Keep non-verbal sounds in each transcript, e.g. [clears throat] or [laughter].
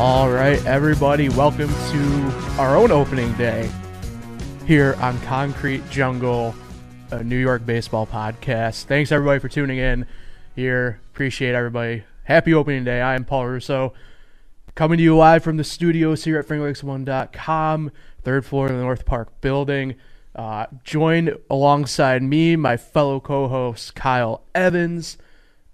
All right, everybody, welcome to our own opening day here on Concrete Jungle, a New York baseball podcast. Thanks everybody for tuning in here. Appreciate everybody. Happy opening day. I am Paul Russo, coming to you live from the studios here at FingerLakes1.com, third floor of the North Park building. Uh, joined alongside me, my fellow co-host Kyle Evans,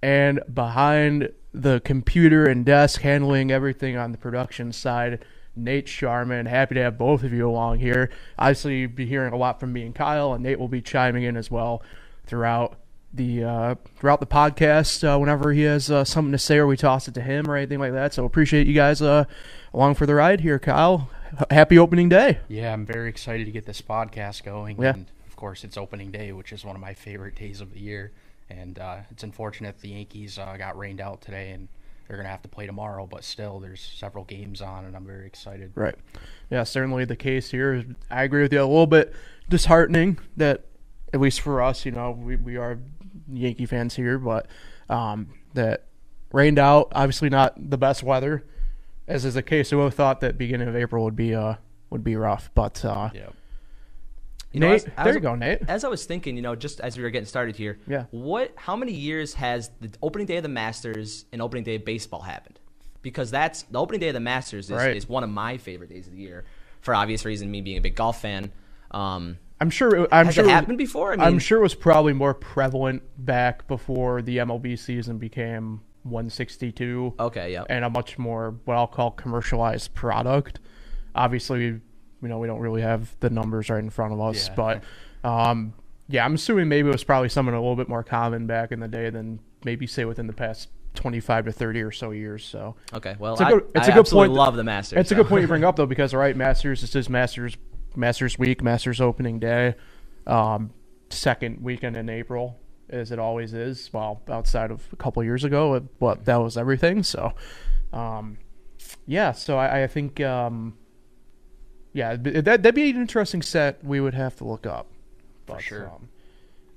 and behind the computer and desk handling everything on the production side. Nate Sharman, happy to have both of you along here. Obviously, you'll be hearing a lot from me and Kyle, and Nate will be chiming in as well throughout the uh, throughout the podcast uh, whenever he has uh, something to say or we toss it to him or anything like that. So appreciate you guys uh, along for the ride here, Kyle. H- happy opening day. Yeah, I'm very excited to get this podcast going. Yeah. And of course, it's opening day, which is one of my favorite days of the year. And uh, it's unfortunate the Yankees uh, got rained out today and they're going to have to play tomorrow, but still, there's several games on, and I'm very excited. Right. Yeah, certainly the case here. I agree with you. A little bit disheartening that, at least for us, you know, we, we are Yankee fans here, but um, that rained out. Obviously, not the best weather, as is the case. So we thought that beginning of April would be uh would be rough, but uh, Yeah. You know, Nate, as- there as- you go, Nate. As I was thinking, you know, just as we were getting started here, Yeah. What? How many years has the opening day of the Masters and opening day of baseball happened? Because that's the opening day of the Masters is, Right. is one of my favorite days of the year, for obvious reason. Me being a big golf fan. Um, I'm sure. It, I'm Has sure it happened before? I I'm sure it was probably more prevalent back before the MLB season became 162. okay, yeah. and a much more what I'll call commercialized product. Obviously, you know, we don't really have the numbers right in front of us, Yeah. but um, yeah, I'm assuming maybe it was probably something a little bit more common back in the day than maybe say within the past 25 to 30 or so years. So Okay, well, it's a good, it's I a good point. love the Masters. It's a good point you bring [laughs] up though, because right, Masters. This is Masters, Masters week, Masters opening day, um, second weekend in April, as it always is. Well, outside of a couple years ago, but that was everything. So, um, yeah. So I, I think, um, yeah, that that'd be an interesting set. We would have to look up For sure.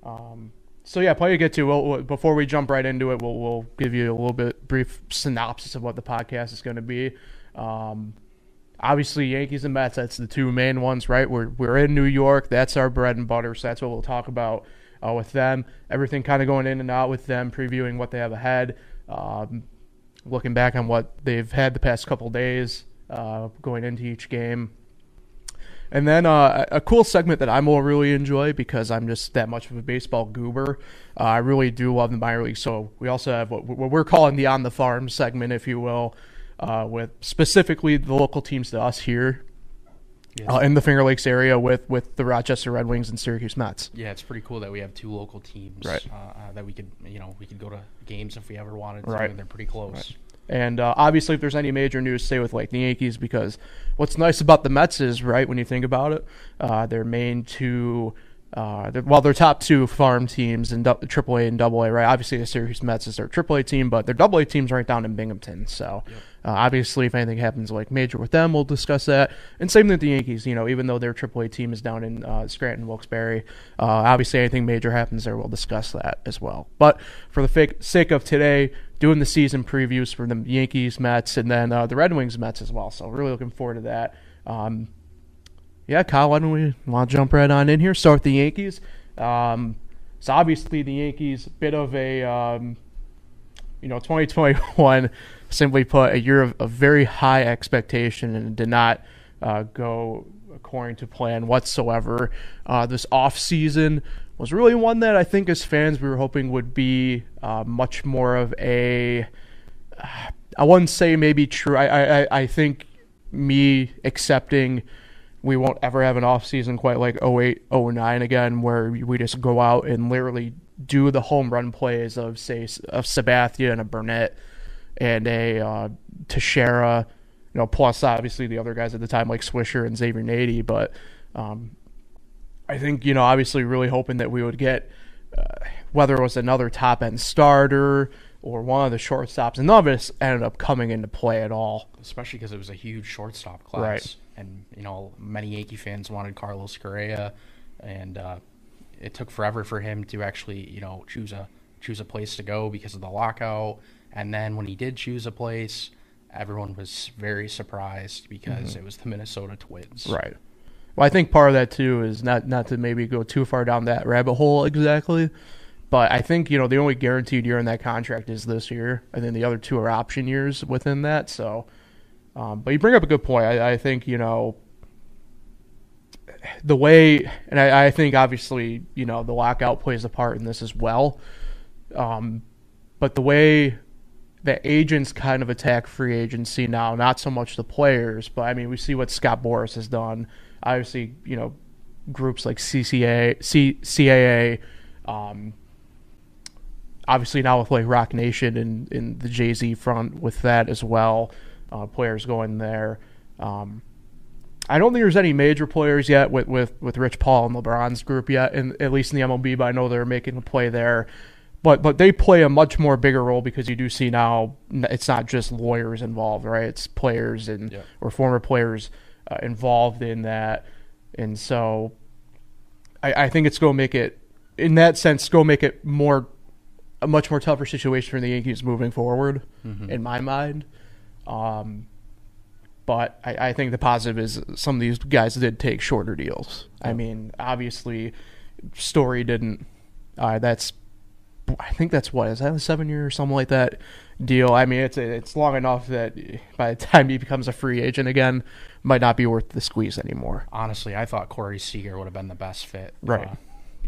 Um, um, so yeah, to get to. We'll, we'll- before we jump right into it, we'll we'll give you a little bit brief synopsis of what the podcast is going to be. Um, obviously, Yankees and Mets. That's the two main ones, right? We're we're in New York. That's our bread and butter. So that's what we'll talk about uh, with them. Everything kind of going in and out with them, previewing what they have ahead. Um, looking back on what they've had the past couple days, uh, going into each game. And then uh, a cool segment that I will really enjoy because I'm just that much of a baseball goober. Uh, I really do love the minor league. So we also have what, what we're calling the on the farm segment, if you will, uh, with specifically the local teams to us here Yes. uh, in the Finger Lakes area with with the Rochester Red Wings and Syracuse Mets. yeah, it's pretty cool that we have two local teams Right. uh, uh, that we could, you know, we could go to games if we ever wanted to, Right. and they're pretty close. And uh, obviously, if there's any major news, stay with like the Yankees because what's nice about the Mets is right when you think about it, uh, their main two, uh, they're, well, their top two farm teams in du- AAA and AA. Right, obviously the Syracuse Mets is their AAA team, but their AA team's right down in Binghamton. So uh, obviously, if anything happens like major with them, we'll discuss that. And same thing with the Yankees. You know, even though their AAA team is down in uh, Scranton, Wilkes-Barre, uh, obviously anything major happens there, we'll discuss that as well. But for the fake, sake of today, doing the season previews for the Yankees, Mets, and then uh, the Red Wings, Mets as well. So really looking forward to that. Um, yeah, Kyle, why don't we want to jump right on in here? Start with the Yankees. Um, so obviously the Yankees, bit of a um, you know 2021, [laughs] simply put, a year of, of very high expectation and did not uh, go according to plan whatsoever. Uh, this off season was really one that I think as fans we were hoping would be uh, much more of a I wouldn't say maybe true. I, I, I- think me accepting we won't ever have an off season quite like 08, 09 again, where we just go out and literally do the home run plays of say of Sabathia and a Burnett and a uh, Teixeira, you know, plus obviously the other guys at the time like Swisher and Xavier Nady, but um, I think you know obviously really hoping that we would get uh, whether it was another top end starter or one of the shortstops, and none of this ended up coming into play at all. especially because it was a huge shortstop class. Right. And, you know, many Yankee fans wanted Carlos Correa, and uh, it took forever for him to actually, you know, choose a choose a place to go because of the lockout. And then when he did choose a place, everyone was very surprised because it was the Minnesota Twins. Right. Well, I think part of that too is not not to maybe go too far down that rabbit hole exactly, but I think you know the only guaranteed year in that contract is this year, and then the other two are option years within that. So, um, but you bring up a good point. I, I think you know the way, and I, I think obviously you know the lockout plays a part in this as well. Um, but the way that agents kind of attack free agency now, not so much the players, but I mean we see what Scott Boras has done. Obviously, you know, groups like CCA, C, CAA, um, obviously now with like Roc Nation and in the Jay Z front with that as well, uh, players going there. Um, I don't think there's any major players yet with, with, with Rich Paul and LeBron's group yet, in, at least in the MLB. But I know they're making a play there. But but they play a much more bigger role because you do see now it's not just lawyers involved, right? It's players and Yeah. or former players uh, involved in that, and so I, I think it's going to make it in that sense go make it more a much more tougher situation for the Yankees moving forward, in my mind. Um, but I, I think the positive is some of these guys did take shorter deals. I mean, obviously, Story didn't. Uh, that's, I think that's what is that a seven year or something like that deal. I mean, it's it's long enough that by the time he becomes a free agent again, might not be worth the squeeze anymore. Honestly, I thought Corey Seager would have been the best fit. Right. uh,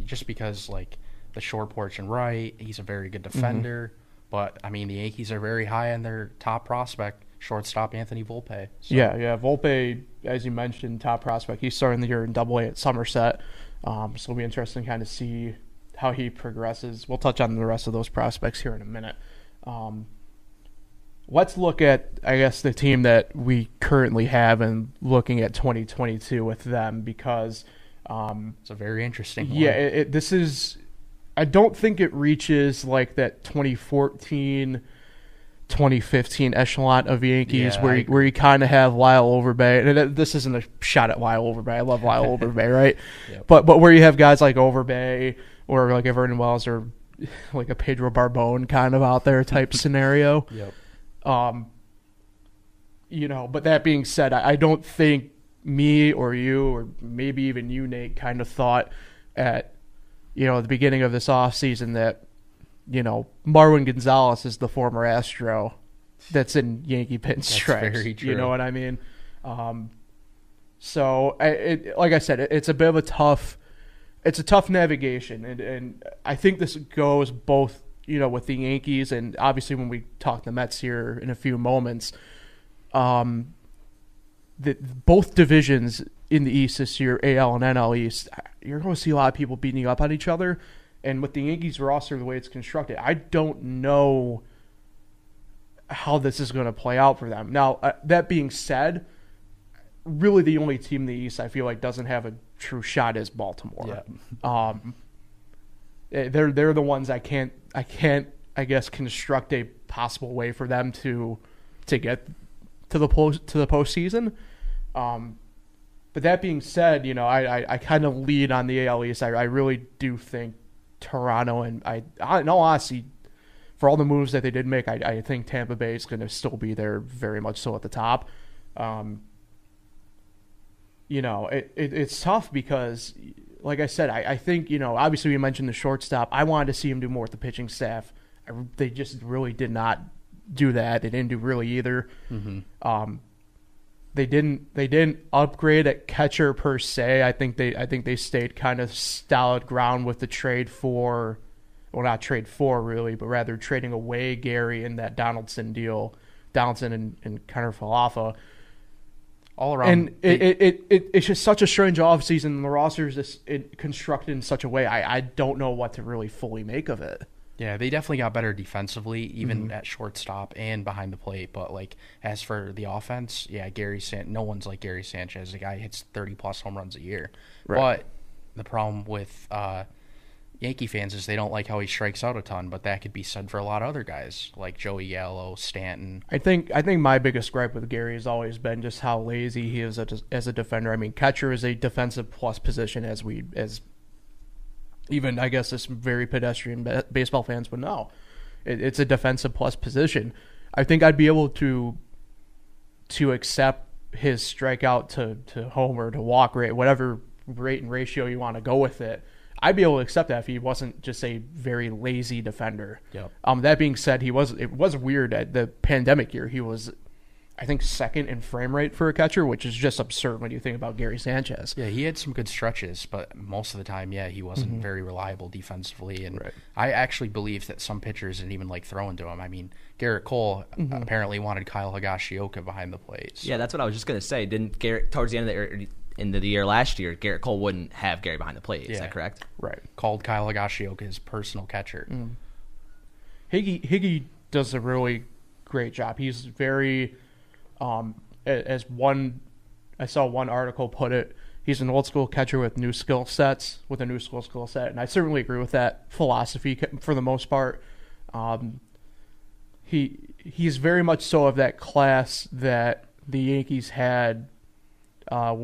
just because like the short porch and right, he's a very good Mm-hmm. defender. But I mean, the Yankees are very high on their top prospect, shortstop Anthony Volpe. So, Yeah, yeah. Volpe, as you mentioned, top prospect. He's starting the year in Double A at Somerset, um, so it'll be interesting to kind of see how he progresses. We'll touch on the rest of those prospects here in a minute. Um, let's look at, I guess, the team that we currently have and looking at 2022 with them because. Um, it's a very interesting. One. yeah, it, it, this is. I don't think it reaches like that 2014, 2015 echelon of Yankees Yeah, where you, where you kind of have Lyle Overbay, and it, this isn't a shot at Lyle Overbay. I love Lyle [laughs] Overbay, right? Yep. But but where you have guys like Overbay or like a Vernon Wells or like a Pedro Barbone kind of out there type [laughs] scenario. Yep. Um, you know, but that being said, I, I don't think me or you or maybe even you, Nate, kind of thought at you know the beginning of this off season that you know Marwin Gonzalez is the former Astro that's in Yankee [laughs] pinstripes. You know what I mean? Um, so I, it, like I said, it, it's a bit of a tough, it's a tough navigation, and and I think this goes both you know with the Yankees and obviously when we talk the Mets here in a few moments, um, that both divisions in the East this year, AL and NL East, you're going to see a lot of people beating up on each other. And with the Yankees roster, the way it's constructed, I don't know how this is going to play out for them. Now, uh, that being said, really the only team in the East I feel like doesn't have a true shot is Baltimore. Um, eh, they're they're the ones I can't I can't I guess construct a possible way for them to to get to the post to the postseason. Um, but that being said, you know I I, I kind of lead on the AL East. I, I really do think Toronto and I, I in all honesty, for all the moves that they did make, I, I think Tampa Bay is going to still be there very much so at the top. Um, you know, it, it it's tough because, like I said, I, I think you know obviously we mentioned the shortstop. I wanted to see him do more with the pitching staff. I, they just really did not do that. They didn't do really either. Um, they didn't they didn't upgrade at catcher per se. I think they I think they stayed kind of solid ground with the trade for well not trade for really, but rather trading away Gary in that Donaldson deal, Donaldson and, and Kiner-Falefa. All around. And it, it, it, it, it's just such a strange offseason the roster is just it, constructed in such a way I, I don't know what to really fully make of it. Yeah, they definitely got better defensively, even Mm-hmm. at shortstop and behind the plate. But like as for the offense, yeah, Gary San, no one's like Gary Sanchez. The guy hits thirty plus home runs a year. Right. But the problem with uh, Yankee fans is they don't like how he strikes out a ton. But that could be said for a lot of other guys like Joey Gallo, Stanton. I think I think my biggest gripe with Gary has always been just how lazy he is as a, defender. I mean, catcher is a defensive plus position, as we as even I guess this very pedestrian ba- baseball fans would know. It, it's a defensive plus position. I think I'd be able to to accept his strikeout to, to homer to walk rate, whatever rate and ratio you want to go with it. I'd be able to accept that if he wasn't just a very lazy defender. Yep. Um, that being said, he was it was weird at the pandemic year. He was, I think, second in frame rate for a catcher, which is just absurd when you think about Gary Sanchez. Yeah, he had some good stretches, but most of the time, yeah, he wasn't very reliable defensively. And Mm-hmm. Right. I actually believe that some pitchers didn't even like throwing to him. I mean, Gerrit Cole Mm-hmm. apparently wanted Kyle Higashioka behind the plate. so- Yeah, that's what I was just gonna say. Didn't Gerrit towards the end of the year, end of the year last year, Gerrit Cole wouldn't have Gary behind the plate. Is Yeah. that correct? Right. called Kyle Higashioka his personal catcher. Mm. Higgy Higgy does a really great job. He's very, um, as one, I saw one article put it. He's an old school catcher with new skill sets, with a new school skill set, and I certainly agree with that philosophy for the most part. Um, he he's very much so of that class that the Yankees had, uh,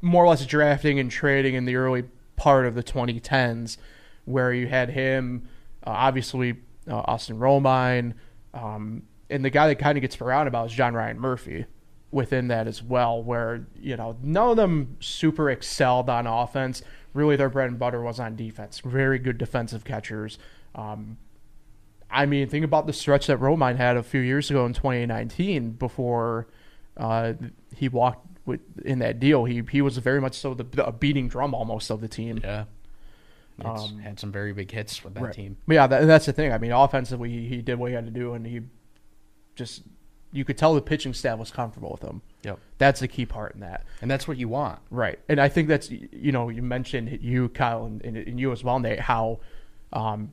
more or less drafting and trading in the early part of the 2010s, where you had him, uh, obviously uh, Austin Romine, um, and the guy that kind of gets forgotten about is John Ryan Murphy within that as well, where you know none of them super excelled on offense. Really, their bread and butter was on defense. Very good defensive catchers. Um, I mean, think about the stretch that Romine had a few years ago in 2019 before uh, he walked with, in that deal. He he was very much so the, the beating drum almost of the team. Yeah. Um, had some very big hits with that Right. team. But yeah, that, that's the thing. I mean, offensively, he, he did what he had to do, and he just you could tell the pitching staff was comfortable with him. Yep. That's the key part in that. And that's what you want. Right. And I think that's, you know, you mentioned you, Kyle, and, and, and you as well, Nate, how um,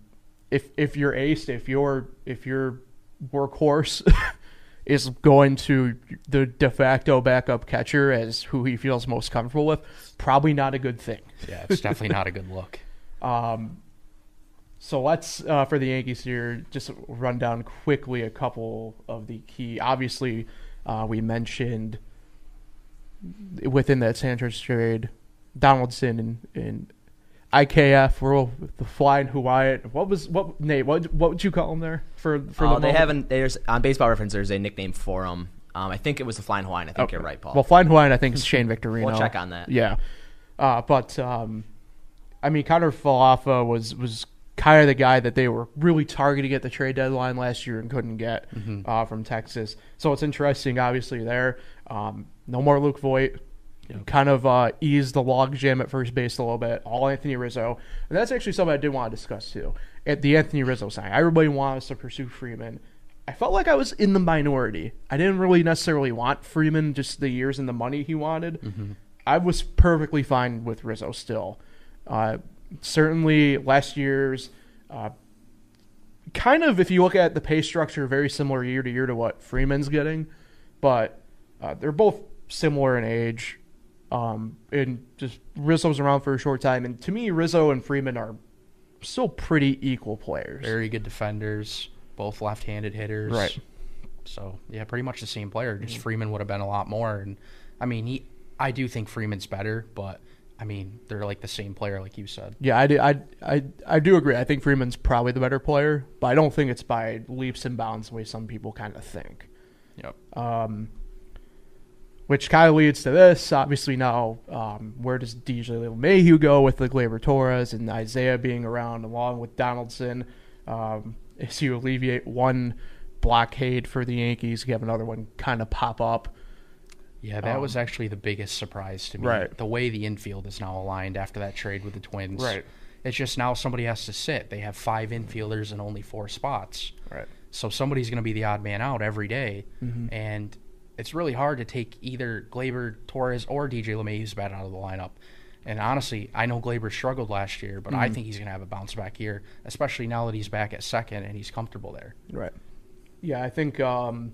if if you're aced, if you're if you're workhorse [laughs] is going to the de facto backup catcher as who he feels most comfortable with, probably not a good thing. Yeah, it's definitely not a good look. [laughs] Um, so let's uh, for the Yankees here just run down quickly a couple of the key. Obviously, uh, we mentioned within that Sanchez trade, Donaldson and, and IKF were the flying Hawaiian. What was what Nate? What what would you call them there for for Oh, the they haven't. There's on Baseball Reference. There's a nickname for him. Um, I think it was the Flying Hawaiian. I think Okay. you're right, Paul. Well, flying Hawaiian, I think is Shane Victorino. We'll check on that. Yeah, uh, but um, I mean, Kiner-Falefa was was kind of the guy that they were really targeting at the trade deadline last year and couldn't get uh, from Texas. So it's interesting, obviously there. Um, no more Luke Voit. Kind of uh, eased the logjam at first base a little bit. All Anthony Rizzo, and that's actually something I did want to discuss too. At the Anthony Rizzo sign, everybody wanted us to pursue Freeman. I felt like I was in the minority. I didn't really necessarily want Freeman, just the years and the money he wanted. I was perfectly fine with Rizzo still. Uh, certainly, last year's uh, kind of, if you look at the pay structure, very similar year to year to what Freeman's getting, but uh, they're both similar in age. Um, and just Rizzo's around for a short time, and to me, Rizzo and Freeman are still pretty equal players. Very good defenders, both left-handed hitters. Right. So yeah, pretty much the same player. Just Freeman would have been a lot more. And I mean, he, I do think Freeman's better, but I mean, they're like the same player, like you said. Yeah, I do, I, I, I do agree. I think Freeman's probably the better player, but I don't think it's by leaps and bounds the way some people kind of think. Yep. Um, which kind of leads to this. Obviously, now um, where does DJ LeMahieu go with the Gleyber Torres and Isiah being around along with Donaldson? Um, as you alleviate one blockade for the Yankees, you have another one kind of pop up. Yeah, that Um, was actually the biggest surprise to me. Right. The way the infield is now aligned after that trade with the Twins. Right. It's just now somebody has to sit. They have five infielders and only four spots. Right. So somebody's going to be the odd man out every day. Mm-hmm. and it's really hard to take either Gleyber, Torres, or DJ LeMahieu's bat out of the lineup. And honestly, I know Gleyber struggled last year, but Mm-hmm. I think he's going to have a bounce back year, especially now that he's back at second and he's comfortable there. Right. Yeah, I think. Um,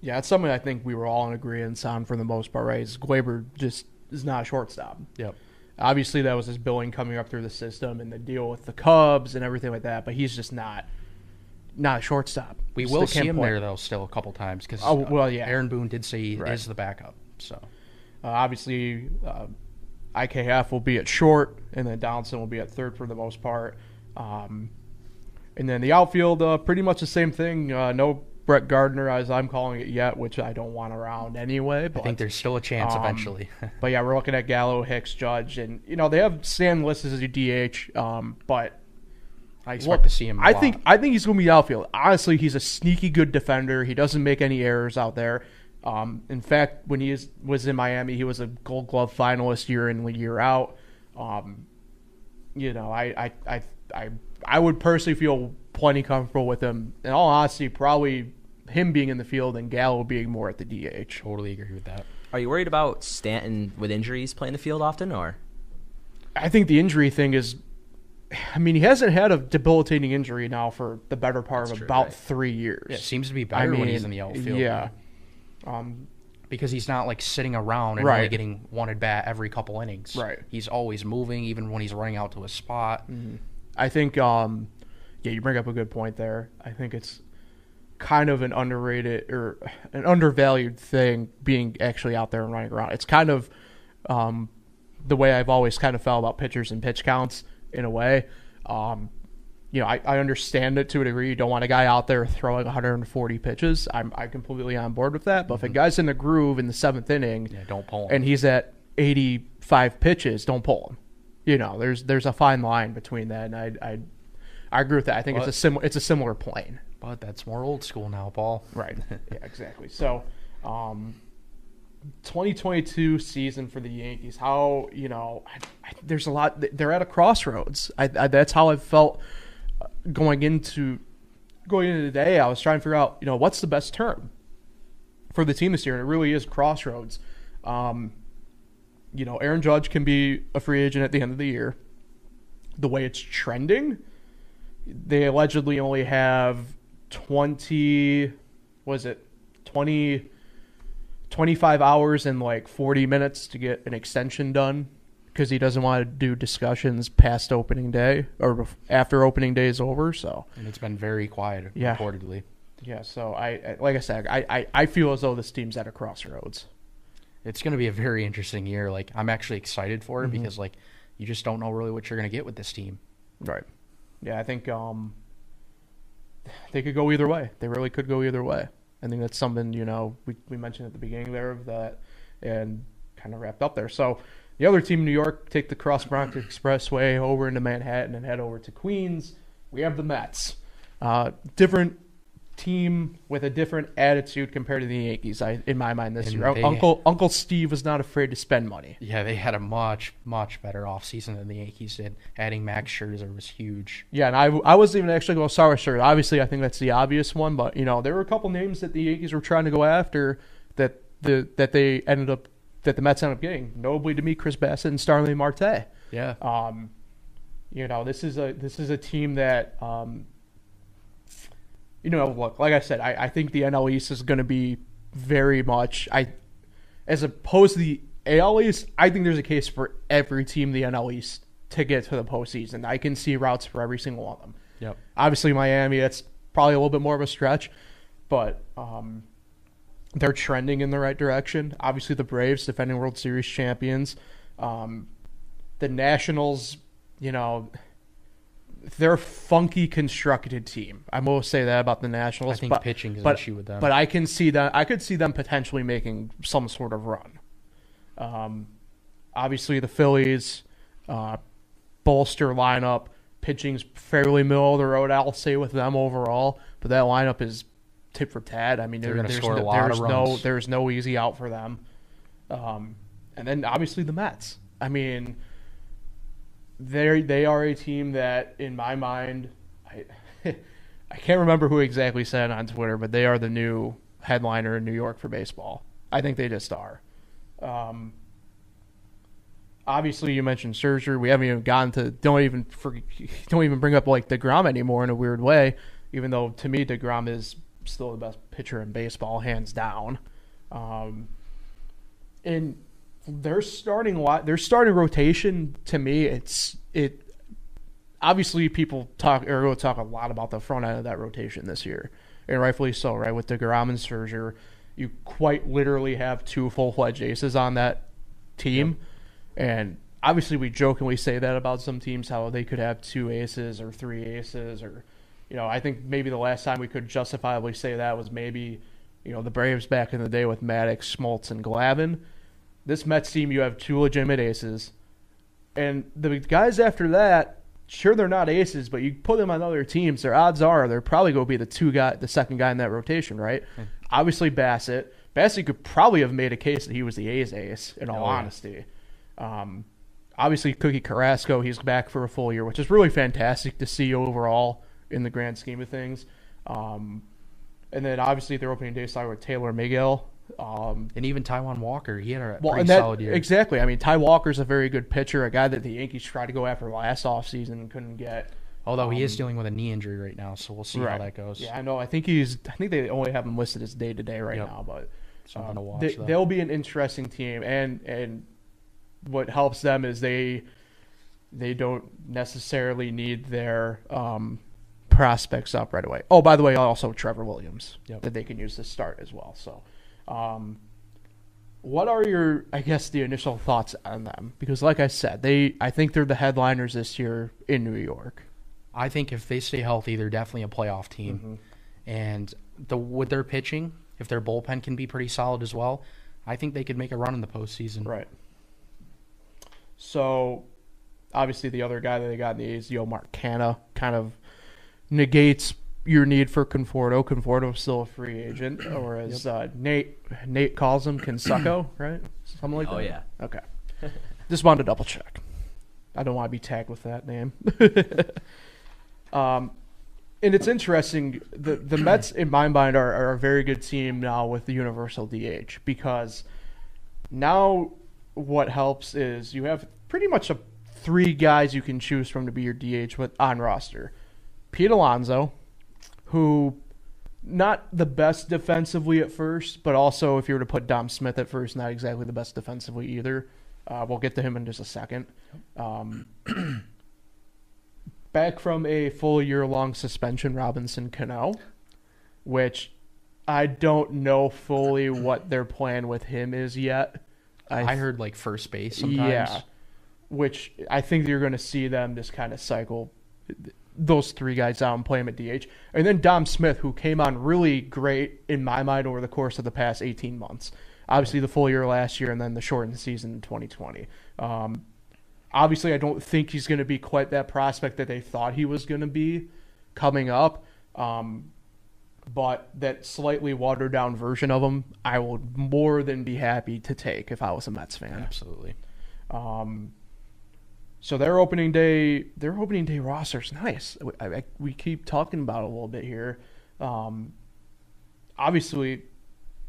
yeah, it's something I think we were all in agreement on for the most part. Right, is Gleyber just is not a shortstop. Yep. Obviously, that was his billing coming up through the system and the deal with the Cubs and everything like that. But he's just not not a shortstop. We will see him there though, still a couple times because Oh, well, yeah. Aaron Boone did say he Right. is the backup. So Uh, obviously, uh, IKF will be at short, and then Donaldson will be at third for the most part. Um, and then the outfield, uh, pretty much the same thing. Uh, no Brett Gardner, as I'm calling it, yet, which I don't want around anyway. But I think there's still a chance um, eventually. [laughs] but yeah, we're looking at Gallo, Hicks, Judge, and you know they have Stan List as a DH, um, but I expect Look, to see him. I I think I think he's going to be outfield. Honestly, he's a sneaky good defender. He doesn't make any errors out there. Um, in fact, when he is, was in Miami, he was a Gold Glove finalist year in and year out. Um, you know, I, I I I I would personally feel plenty comfortable with him. In all honesty, probably him being in the field and Gallo being more at the DH. totally agree with that. Are you worried about Stanton with injuries playing the field often, or I think the injury thing is. I mean, he hasn't had a debilitating injury now for the better part That's of true, about right. three years. It seems to be I better mean, when he's in the outfield. Yeah. Um, because he's not like sitting around and Right. only getting wanted bat every couple innings. Right. He's always moving, even when he's running out to a spot. I think, um, yeah, you bring up a good point there. I think it's kind of an underrated or an undervalued thing being actually out there and running around. It's kind of um, the way I've always kind of felt about pitchers and pitch counts in a way. Um, you know, I, I understand it to a degree. You don't want a guy out there throwing 140 pitches. I'm I completely on board with that. But if a guy's in the groove in the seventh inning, Yeah, don't pull him. and he's at 85 pitches, don't pull him. You know, there's there's a fine line between that, and I I, I agree with that. I think But- it's a similar it's a similar plane. but that's more old school now, Paul. Right. [laughs] yeah, exactly. So, um, 2022 season for the Yankees. How you know? I, I, there's a lot. They're at a crossroads. I, that's how I felt uh, going into going into today. I was trying to figure out, you know, what's the best term for the team this year, and it really is crossroads. Um, you know, Aaron Judge can be a free agent at the end of the year. The way it's trending, they allegedly only have 20 was it 20 25 hours and like 40 minutes to get an extension done because he doesn't want to do discussions past opening day or after opening day is over so And it's been very quiet, Yeah. reportedly. yeah so I, I like i said I, I i feel as though this team's at a crossroads It's going to be a very interesting year. Like I'm actually excited for it Mhm. because like you just don't know really what you're going to get with this team. right yeah i think um they could go either way they really could go either way i think that's something you know we, we mentioned at the beginning there of that and kind of wrapped up there. So the other team in new york take the cross bronx expressway over into manhattan and head over to queens. We have the mets. Uh, different team with a different attitude compared to the yankees I, in my mind this And year they- uncle uncle steve was not afraid to spend money Yeah, they had a much much better offseason than the Yankees did. Adding Max Scherzer was huge. Yeah, and I, I wasn't even actually going with Scherzer. Obviously, I think that's the obvious one, but you know there were a couple names that the Yankees were trying to go after that the that they ended up that the Mets ended up getting. Notably to me, Chris Bassitt and Starling Marte. Yeah. Um, you know this is a this is a team that um, you know look like I said I, I think the NL East is going to be very much I as opposed to the AL East. I think there's a case for every team the NL East to get to the postseason. I can see routes for every single one of them. Yep. Obviously, Miami, that's probably a little bit more of a stretch, but um, they're trending in the right direction. Obviously, the Braves, defending World Series champions. Um, the Nationals, you know, they're a funky constructed team. I will say that about the Nationals. I think but, pitching is an issue with them. But I can see that. I could see them potentially making some sort of run. Um, obviously, the Phillies uh, bolster lineup. Pitching's fairly middle of the road. I'll say with them overall, but that lineup is tip for tat. I mean, They're there- there's score a no, lot of there's no there's no easy out for them. Um, and then obviously the Mets. I mean, they they are a team that, in my mind, I [laughs] I can't remember who exactly said on Twitter, but they are the new headliner in New York for baseball. I think they just are. Um, obviously, you mentioned Scherzer. We haven't even gotten to don't even for, [laughs] don't even bring up like Degrom anymore in a weird way. Even though to me Degrom is still the best pitcher in baseball, hands down. Um, and their starting lot, their starting rotation to me, it's it. Obviously, people talk or will talk a lot about the front end of that rotation this year, and rightfully so. Right with Degrom and Scherzer, you quite literally have two full fledged aces on that team, and obviously we jokingly say that about some teams how they could have two aces or three aces or you know, I think maybe the last time we could justifiably say that was maybe, you know, the Braves back in the day with Maddux, Smoltz, and Glavine. This Mets team, you have two legitimate aces, and the guys after that, sure they're not aces, but you put them on other teams, their odds are they're probably going to be the two guy, the second guy in that rotation, right? Obviously Bassitt. Bassitt could probably have made a case that he was the A's ace, in all Oh, yeah. honesty. Um, obviously Cookie Carrasco, he's back for a full year, which is really fantastic to see overall in the grand scheme of things. Um, and then obviously their opening day side with Tylor Megill. Um, And even Taijuan Walker, he had a well, pretty that, solid year. exactly. I mean, Ty Walker's a very good pitcher, a guy that the Yankees tried to go after last offseason and couldn't get. Although he is um, dealing with a knee injury right now, so we'll see how that goes. Yeah, I know. I think he's. I think they only have him listed as day to day right Yep. now, but Something um, to watch. they, though. they'll be an interesting team, and and what helps them is they they don't necessarily need their um, prospects up right away. Oh, by the way, also Trevor Williams Yep. that they can use to start as well. So, um, what are your, I guess, the initial thoughts on them? Because, like I said, they I think they're the headliners this year in New York. I think if they stay healthy, they're definitely a playoff team. Mm-hmm. And the with their pitching, if their bullpen can be pretty solid as well, I think they could make a run in the postseason. Right. So, obviously, the other guy that they got in the A's, Yo Mark Canha, kind of negates your need for Conforto. Conforto's still a free agent, [clears throat] or as uh, Nate Nate calls him, Kinsucco, [clears throat] right? Something like Oh, that. yeah. Okay. [laughs] Just wanted to double check. I don't want to be tagged with that name. [laughs] um, and it's interesting. The the [clears throat] Mets, in my mind, are, are a very good team now with the universal DH because now what helps is you have pretty much a three guys you can choose from to be your DH with on roster. Pete Alonso, who not the best defensively at first, but also if you were to put Dom Smith at first, not exactly the best defensively either. Uh, we'll get to him in just a second. Um, [clears throat] back from a full year long suspension, Robinson Cano, which I don't know fully what their plan with him is yet. I heard like first base sometimes. yeah, which I think you're going to see them just kind of cycle those three guys out and play him at DH. And then Dom Smith, who came on really great in my mind over the course of the past 18 months. Obviously, the full year last year and then the shortened season in 2020. Um, obviously, I don't think he's going to be quite that prospect that they thought he was going to be coming up. Um, but that slightly watered down version of him, I would more than be happy to take if I was a Mets fan. Absolutely. Um, so their opening day, their opening day roster's nice. I, I, we keep talking about it a little bit here. Um, obviously,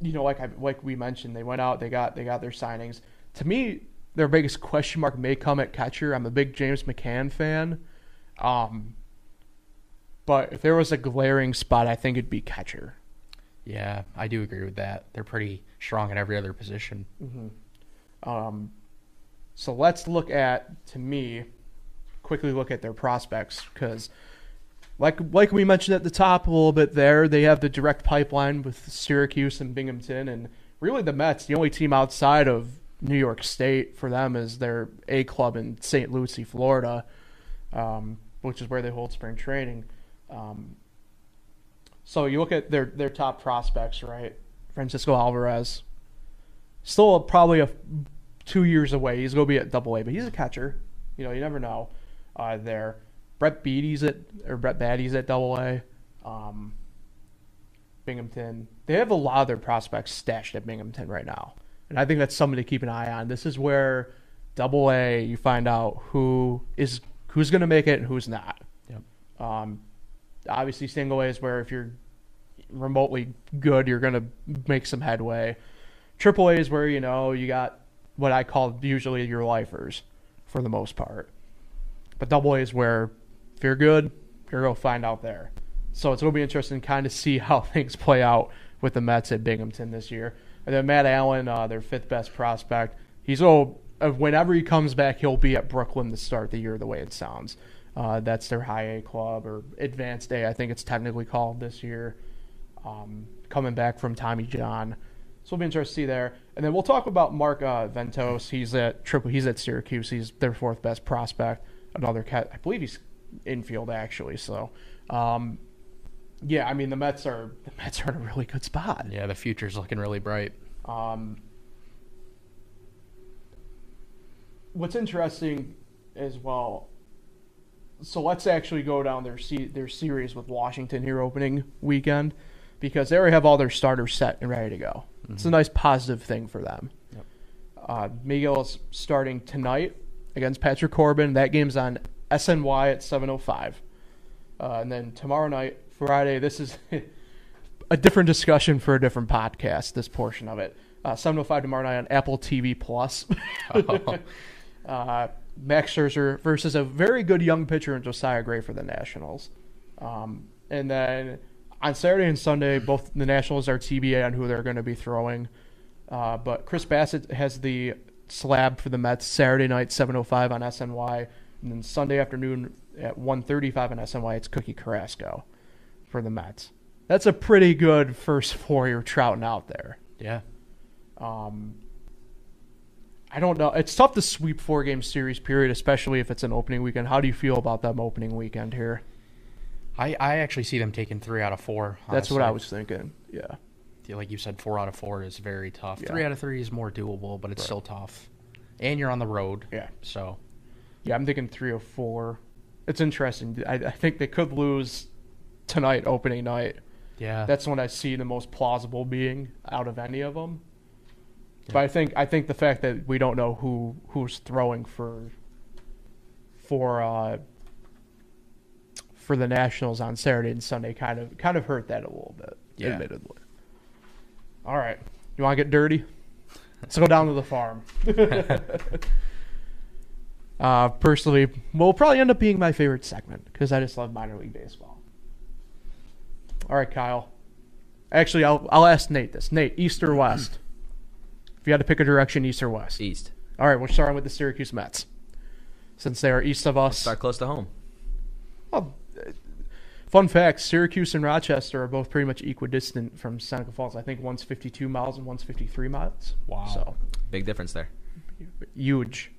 you know, like I, like we mentioned, they went out, they got they got their signings. To me, their biggest question mark may come at catcher. I'm a big James McCann fan. Um, but if there was a glaring spot, I think it'd be catcher. Yeah, I do agree with that. They're pretty strong at every other position. Um, so let's look at, to me, quickly look at their prospects because, like like we mentioned at the top a little bit there, they have the direct pipeline with Syracuse and Binghamton, and really the Mets, the only team outside of New York State for them is their A club in St. Lucie, Florida, um, which is where they hold spring training. Um, so you look at their their top prospects, right? Francisco Alvarez, still probably a two years away. He's going to be at Double A, but he's a catcher. You know, you never know. Uh, there, Brett Beatty's at or Brett Baty's at Double A. Um, Binghamton. They have a lot of their prospects stashed at Binghamton right now, and I think that's something to keep an eye on. This is where Double A you find out who is who's going to make it and who's not. Yep. Um, obviously, single A is where if you're remotely good, you're going to make some headway. Triple A is where you know you got what I call usually your lifers for the most part. But double A is where if you're good, you're going to find out there. So to be interesting to kind of see [laughs] how things play out with the Mets at Binghamton this year. And then Matt Allan, uh, their fifth best prospect, he's oh, whenever he comes back, he'll be at Brooklyn to start the year the way it sounds. Uh, that's their high A club or advanced A, I think it's technically called this year. Um, coming back from Tommy John. So we'll be interested to see there. And then we'll talk about Mark uh, Vientos. He's at triple. He's at Syracuse. He's their fourth best prospect. Another cat. I believe he's infield actually. So um, yeah, I mean the Mets are the Mets are in a really good spot. Yeah, the future's looking really bright. Um, what's interesting as well. So let's actually go down their se- their series with Washington here opening weekend because they already have all their starters set and ready to go. It's a nice positive thing for them. Yep. Uh, Megill is starting tonight against Patrick Corbin. That game's on SNY at 7:05, uh, and then tomorrow night, Friday. This is [laughs] a different discussion for a different podcast. This portion of it, uh, 7:05 tomorrow night on Apple TV Plus. [laughs] uh, Max Scherzer versus a very good young pitcher in Josiah Gray for the Nationals, um, and then on Saturday and Sunday, both the Nationals are TBA on who they're going to be throwing. Uh, but Chris Bassitt has the slab for the Mets Saturday night, 7:05 on SNY, and then Sunday afternoon at 1:35 on SNY, it's Cookie Carrasco for the Mets. That's a pretty good first four you're trouting out there. Yeah. Um, I don't know. It's tough to sweep four game series period, especially if it's an opening weekend. How do you feel about them opening weekend here? I, I actually see them taking three out of four. That's what I was thinking. Yeah. Yeah, Like you said, four out of four is very tough. Yeah. Three out of three is more doable, but it's Right. still tough. And you're on the road. Yeah. So Yeah, I'm thinking three or four. It's interesting. I, I think they could lose tonight, opening night. yeah. That's when I see the most plausible being out of any of them. But I think I think the fact that we don't know who who's throwing for for uh, for the Nationals on Saturday and Sunday kind of kind of hurt that a little bit, Yeah. admittedly. All right, you want to get dirty? Let's go down to the farm. [laughs] uh, personally, will probably end up being my favorite segment because I just love minor league baseball. All right, Kyle. Actually, I'll I'll ask Nate this. Nate, East or West? if you had to pick a direction, East or West? East. All right, we're starting with the Syracuse Mets, since they are east of us. Start close to home. Well, fun fact: Syracuse and Rochester are both pretty much equidistant from Seneca Falls. I think one's 52 miles and one's 53 miles. Wow. So Big difference there. huge.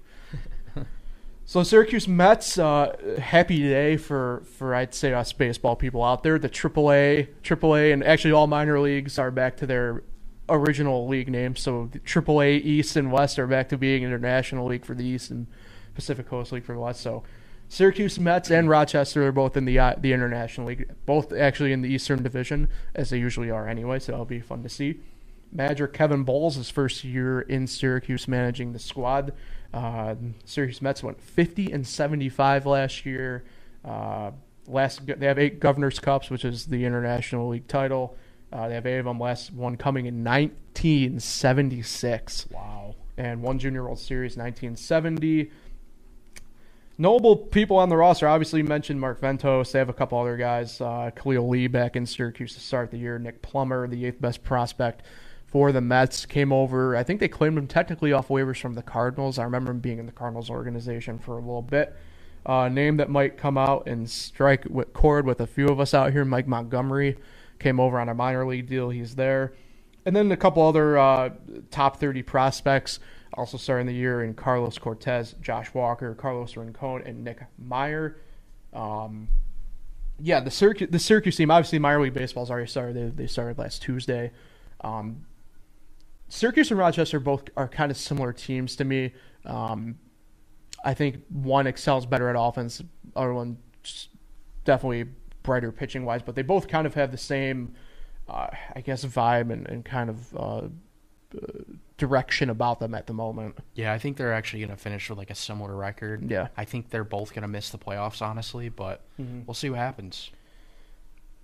so Syracuse Mets, uh, happy day for for I'd say us baseball people out there. The AAA, AAA, and actually all minor leagues are back to their original league name. So the AAA East and West are back to being International League for the East and Pacific Coast League for the West. So Syracuse Mets and Rochester are both in the uh, the International League, both actually in the Eastern Division as they usually are anyway. So that'll be fun to see. Manager Kevin Boles, his first year in Syracuse managing the squad. Uh, Syracuse Mets went 50 and 75 last year. Uh, last they have eight Governors Cups, which is the International League title. Uh, they have eight of them. Last one coming in 1976 wow. and one Junior World Series 1970. Notable people on the roster, obviously mentioned Mark Vientos. They have a couple other guys. Uh, Khalil Lee back in Syracuse to start the year. Nick Plummer, the eighth best prospect for the Mets, came over. I think they claimed him technically off waivers from the Cardinals. I remember him being in the Cardinals organization for a little bit. Uh, name that might come out and strike with chord with a few of us out here. Mike Montgomery came over on a minor league deal. He's there. And then a couple other uh, top 30 prospects also starting the year in Carlos Cortes, Josh Walker, Carlos Rincon, and Nick Meyer. Um, yeah, the Syracuse, the Syracuse team, obviously minor league baseball baseball's already started. They, they started last Tuesday. Um, Syracuse and Rochester both are kind of similar teams to me. Um, I think one excels better at offense, other one definitely brighter pitching wise, but they both kind of have the same, uh, I guess, vibe and, and kind of uh, uh, direction about them at the moment. Yeah, I think they're actually going to finish with like a similar record. Yeah. I think they're both going to miss the playoffs, honestly, but Mhm. we'll see what happens.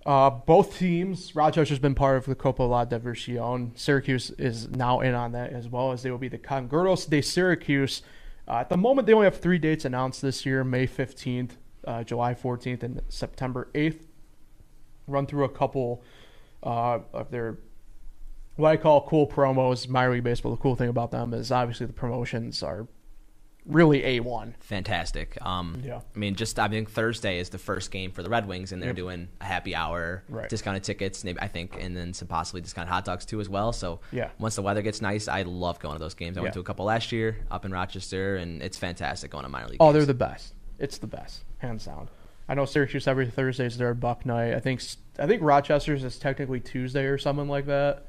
Uh, both teams, Rochester's been part of the Copa La Diversión. Syracuse is now in on that as well as they will be the Congresos de Syracuse. Uh, at the moment, they only have three dates announced this year May 15th, uh, July 14th, and September 8th. Run through a couple uh, of their what I call cool promos. Minor League Baseball, the cool thing about them is obviously the promotions are really A1. Fantastic. Um, Yeah. I mean, just I think Thursday is the first game for the Red Wings, and they're Yep. doing a happy hour, Right. discounted tickets, maybe I think, and then some possibly discounted hot dogs too as well. So Yeah. once the weather gets nice, I love going to those games. I went to a couple last year up in Rochester, and it's fantastic going to minor league. Oh, games. they're the best. It's the best, hands down. I know Syracuse every Thursday is their buck night. I think I think Rochester's is technically Tuesday or something like that.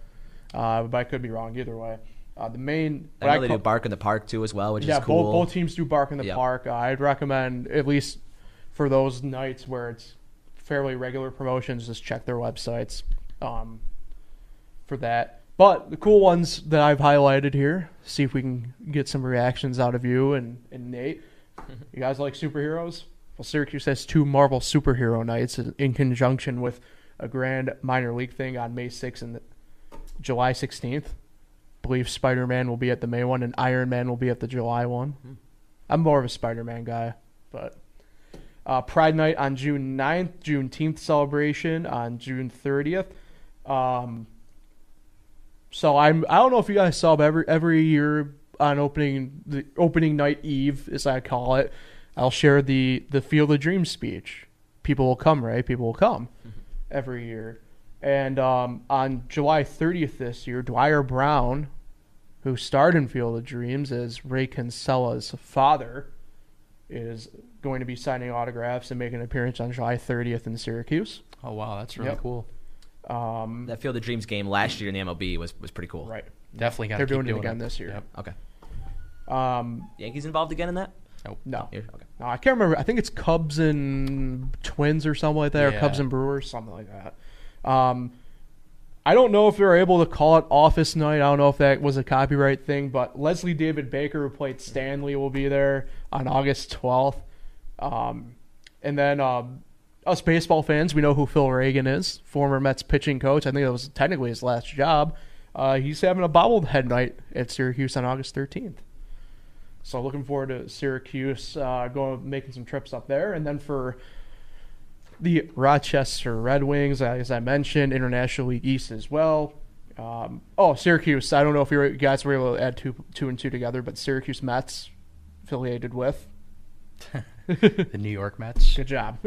Uh, but I could be wrong either way. Uh, the main I know they call- do bark in the park too as well, which yeah, is cool. both both teams do bark in the Yep. park. Uh, I'd recommend at least for those nights where it's fairly regular promotions, just check their websites um, for that. But the cool ones that I've highlighted here, see if we can get some reactions out of you and, and Nate. [laughs] You guys like superheroes? Well, Syracuse has two Marvel superhero nights in- in conjunction with a grand minor league thing on May 6th and July 16th. believe Spider Man will be at the May one and Iron Man will be at the July one. I'm more of a Spider Man guy, but uh, Pride Night on June 9th, Juneteenth celebration on June 30th. Um, so I'm I don't know if you guys saw, but every every year on opening the opening night eve, as I call it, I'll share the the Field of Dreams speech. People will come, right? People will come every year. And um, on July 30th this year, Dwier Brown, who starred in Field of Dreams as Ray Kinsella's father, is going to be signing autographs and making an appearance on July 30th in Syracuse. Oh wow, that's really Yep. cool. Um, That Field of Dreams game last year in the MLB was, was pretty cool. right. Definitely got. They're keep doing it doing again this year. Yep. Okay. Um, Yankees involved again in that? no. Okay. No, I can't remember. I think it's Cubs and Twins or something like that, or Cubs and Brewers, something like that. Um, I don't know if they're able to call it Office Night. I don't know if that was a copyright thing, but Leslie David Baker, who played Stanley, will be there on August 12th. Um, and then um, us baseball fans, we know who Phil Regan is, former Mets pitching coach. I think that was technically his last job. Uh, he's having a bobblehead night at Syracuse on August 13th. So looking forward to Syracuse uh, going making some trips up there, and then for the Rochester Red Wings, as I mentioned, International League East as well. Um, oh, Syracuse. I don't know if you guys were able to add two two and two together, but Syracuse Mets affiliated with. [laughs] The New York Mets. Good job.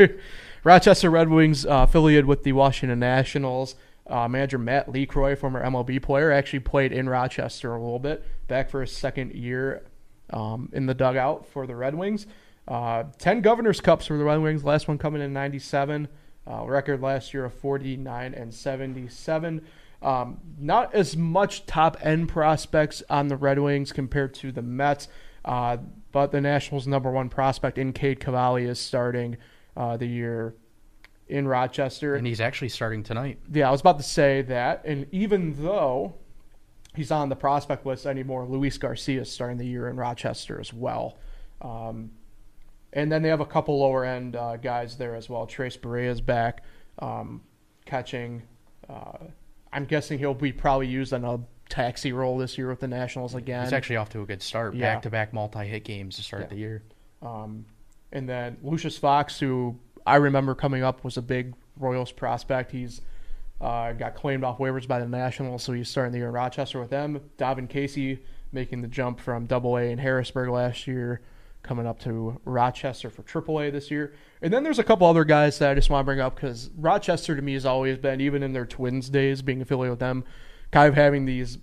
[laughs] Rochester Red Wings uh, affiliated with the Washington Nationals. Uh, manager Matt LeCroy, former MLB player, actually played in Rochester a little bit, back for his second year um, in the dugout for the Red Wings. Uh, 10 Governor's Cups for the Red Wings, last one coming in 97. Uh, record last year of 49 and 77. Um, not as much top end prospects on the Red Wings compared to the Mets, uh, but the Nationals' number one prospect in Cade Cavalli is starting uh, the year in Rochester. And he's actually starting tonight. Yeah, I was about to say that. And even though he's on the prospect list anymore, Luis Garcia is starting the year in Rochester as well. Um, and then they have a couple lower end uh, guys there as well. Tres Barrera's back um, catching. Uh, I'm guessing he'll be probably used on a taxi role this year with the Nationals again. He's actually off to a good start. Yeah. Back to back multi hit games to start Yeah. the year. Um, and then Lucius Fox, who I remember coming up, was a big Royals prospect. He's uh, got claimed off waivers by the Nationals, so he's starting the year in Rochester with them. Davin Casey making the jump from Double A in Harrisburg last year, coming up to Rochester for Triple A this year. And then there's a couple other guys that I just want to bring up because Rochester to me has always been, even in their Twins days, being affiliated with them, kind of having these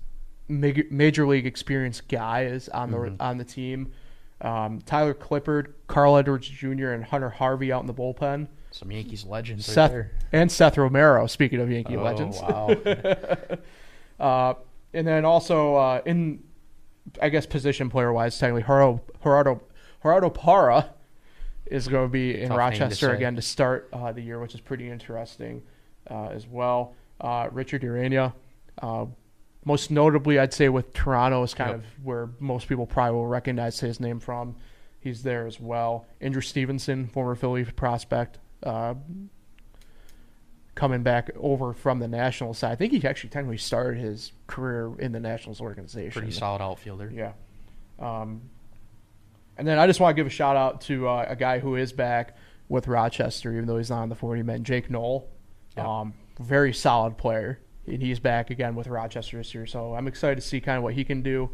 major, major league experience guys on the on the team. Um, Tyler Clippard, Carl Edwards Jr., and Hunter Harvey out in the bullpen. Some Yankees legends right Seth there. and Seth Romero. Speaking of Yankee Oh, legends, wow. [laughs] uh, and then also uh, in, I guess position player wise, technically Gerardo Gerardo Gerardo Parra is going to be in Tough name to Rochester again to start uh, the year, which is pretty interesting uh, as well. Uh, Richard Urena, uh, most notably, I'd say with Toronto is kind Yep. of where most people probably will recognize his name from. He's there as well. Andrew Stevenson, former Philly prospect, uh, coming back over from the Nationals side. I think he actually technically started his career in the Nationals organization. Pretty solid outfielder. Yeah. Um, and then I just want to give a shout out to uh, a guy who is back with Rochester, even though he's not on the 40 men, Jake Noll. Yeah. Um, very solid player. And he's back again with Rochester this year. So I'm excited to see kind of what he can do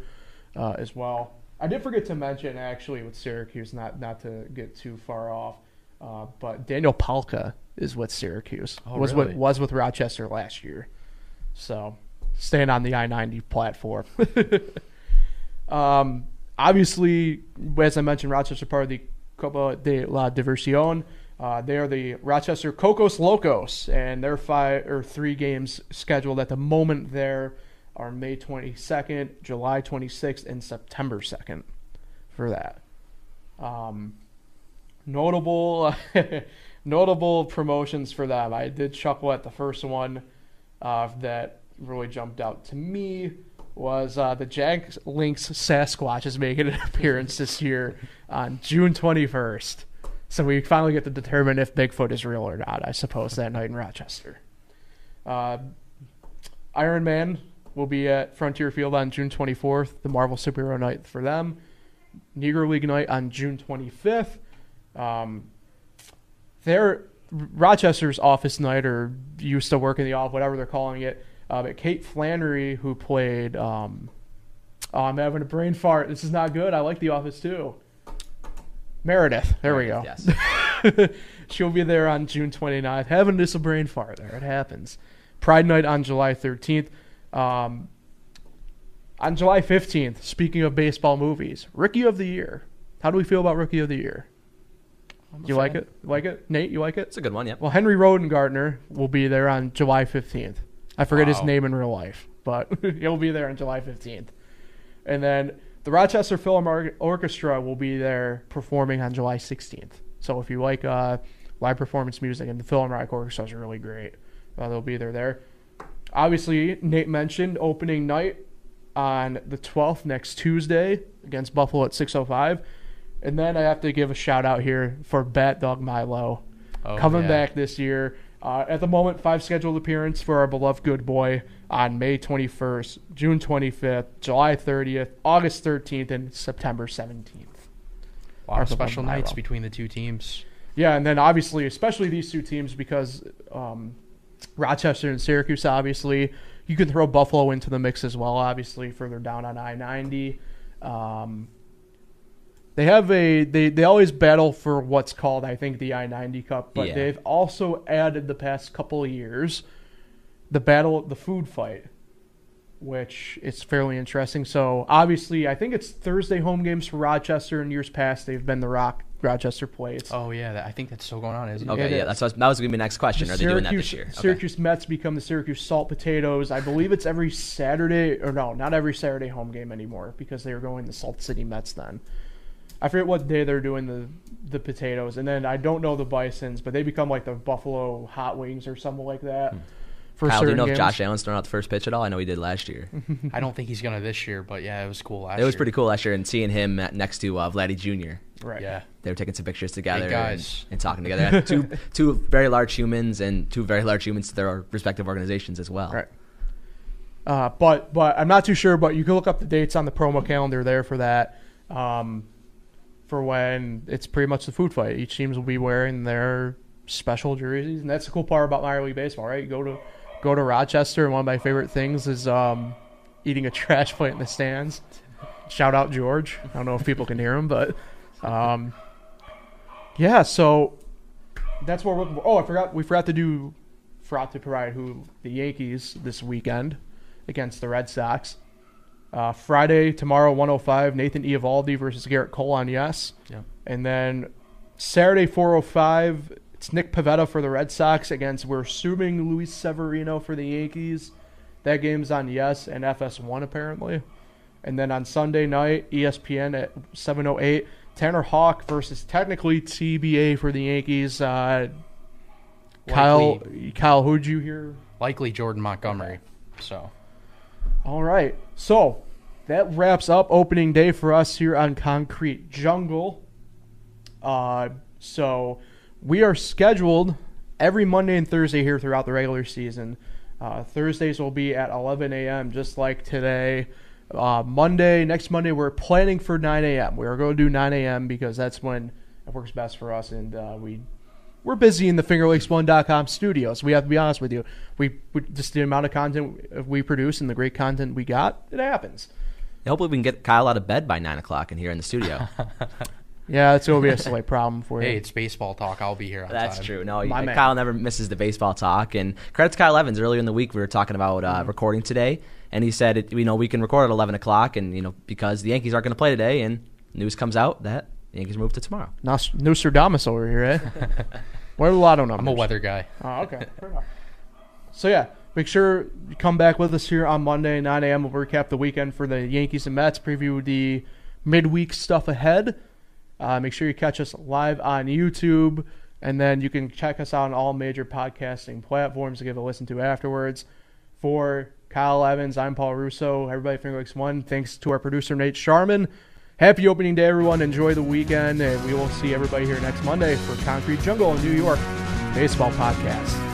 uh, as well. I did forget to mention, actually, with Syracuse, not, not to get too far off, uh, but Daniel Palka is with Syracuse. Oh, was really? with was with Rochester last year. So staying on the I ninety platform. [laughs] um, obviously, as I mentioned, Rochester part of the Copa de la Diversión, Uh, they are the Rochester Cocos Locos, and their five or three games scheduled at the moment there are May 22nd, July 26th, and September 2nd for that. Um, notable [laughs] notable promotions for them. I did chuckle at the first one uh, that really jumped out to me was uh, the Jack Links Sasquatch is making an [laughs] appearance this year on June 21st. So we finally get to determine if Bigfoot is real or not, I suppose, that night in Rochester. Uh, Iron Man will be at Frontier Field on June 24th, the Marvel Superhero Night for them. Negro League Night on June 25th. Um, their Rochester's office night, or used to work in the office, whatever they're calling it. Uh, but Kate Flannery, who played, um, oh, I'm having a brain fart. This is not good. I like The Office too. Meredith. There we go. Yes. [laughs] She'll be there on June 29th. Having this a brain fart there. It happens. Pride Night on July 13th. Um, on July 15th, speaking of baseball movies, Rookie of the Year. How do we feel about Rookie of the Year? You like it? Like it? Nate, you like it? It's a good one. yeah. Well, Henry Rowengartner will be there on July 15th. I forget his name in real life, but [laughs] he'll be there on July 15th. And then the Rochester Philharmonic Orchestra will be there performing on July 16th. So if you like uh, live performance music, and the Philharmonic Orchestra is really great, uh, they'll be there there. Obviously, Nate mentioned opening night on the 12th next Tuesday against Buffalo at 6:05. And then I have to give a shout out here for Bat Dog Milo Oh, coming yeah. back this year. Uh, at the moment, five scheduled appearances for our beloved good boy on May 21st, June 25th, July 30th, August 13th, and September 17th. A lot of special nights between the two teams. Yeah, and then obviously, especially these two teams, because um, Rochester and Syracuse, obviously, you can throw Buffalo into the mix as well. Obviously, further down on I ninety, um, they have a they they always battle for what's called I think the I ninety Cup, but Yeah. they've also added the past couple of years the battle the food fight. Which is fairly interesting. So obviously, I think it's Thursday home games for Rochester. In years past, they've been the Rock Rochester plates. Oh yeah, that, I think that's still going on, isn't it? Okay. It Yeah. is. That's that was gonna be my next question. The Are they doing that this year? Okay. Syracuse Mets become the Syracuse Salt Potatoes. I believe it's every Saturday, or no, not every Saturday home game anymore because they were going to Salt City Mets then. I forget what day they're doing the the potatoes, and then I don't know the Bisons, but they become like the Buffalo Hot Wings or something like that. For Hmm. Kyle, do you certain know if games. Josh Allen's thrown out the first pitch at all? I know he did last year. [laughs] I don't think he's gonna this year, but yeah, it was cool last it was pretty cool last year, and seeing him at, next to uh, Vladdy Jr. right? Yeah. They were taking some pictures together guys. And, and talking together. two [laughs] two very large humans and two very large humans to their respective organizations as well. Right. Uh, but but I'm not too sure. But you can look up the dates on the promo calendar there for that. Um, for when it's pretty much the food fight. Each teams will be wearing their special jerseys, and that's the cool part about minor league baseball, right? You go to go to Rochester, and one of my favorite things is um, eating a [laughs] trash plate in the stands. Shout out George. I don't know if people can hear him, but um, yeah. So that's what we're looking for. Oh, I forgot. We forgot to do. Forgot to provide who the Yankees this weekend against the Red Sox. Uh, Friday tomorrow, 105. Nathan Eovaldi versus Gerrit Cole on yes. Yeah. And then Saturday, 405. It's Nick Pivetta for the Red Sox against we're assuming Luis Severino for the Yankees. That game's on yes and FS1 apparently. And then on Sunday night, ESPN at 7:08, Tanner Houck versus technically TBA for the Yankees. Uh, Kyle, Kyle, who'd you hear? Likely Jordan Montgomery. So All right, so that wraps up opening day for us here on Concrete Jungle. Uh, so we are scheduled every Monday and Thursday here throughout the regular season. Uh, Thursdays will be at 11 a.m. just like today. Uh, Monday, next Monday, we're planning for 9 a.m. We're going to do 9 a.m. because that's when it works best for us, and uh, we we're busy in the FingerLakes1.com studios. We have to be honest with you. We, we just the amount of content we produce and the great content we got, it happens. Hopefully, we can get Kyle out of bed by nine o'clock and here in the studio. [laughs] Yeah, it's going to be a slight problem for you. hey, it's baseball talk. I'll be here on That's time. true. No, My you- man. Kyle never misses the baseball talk. And credit to Kyle Evans. Earlier in the week, we were talking about uh, recording today, and he said, it, you know, we can record at eleven o'clock, and you know, because the Yankees aren't going to play today, and news comes out that The Yankees move to tomorrow. Nos- Nostradamus over here, eh? [laughs] what are the lotto numbers? I'm a weather guy. Oh, okay. Fair enough. So yeah, make sure you come back with us here on Monday, 9 a.m. We'll recap the weekend for the Yankees and Mets, preview the midweek stuff ahead. Uh, make sure you catch us live on YouTube, and then you can check us out on all major podcasting platforms to give a listen to afterwards. For Kyle Evans, I'm Paul Russo. Everybody, Finger Lakes One. Thanks to our producer Nate Sharman. Happy opening day, everyone. Enjoy the weekend, and we will see everybody here next Monday for Concrete Jungle in New York Baseball Podcast.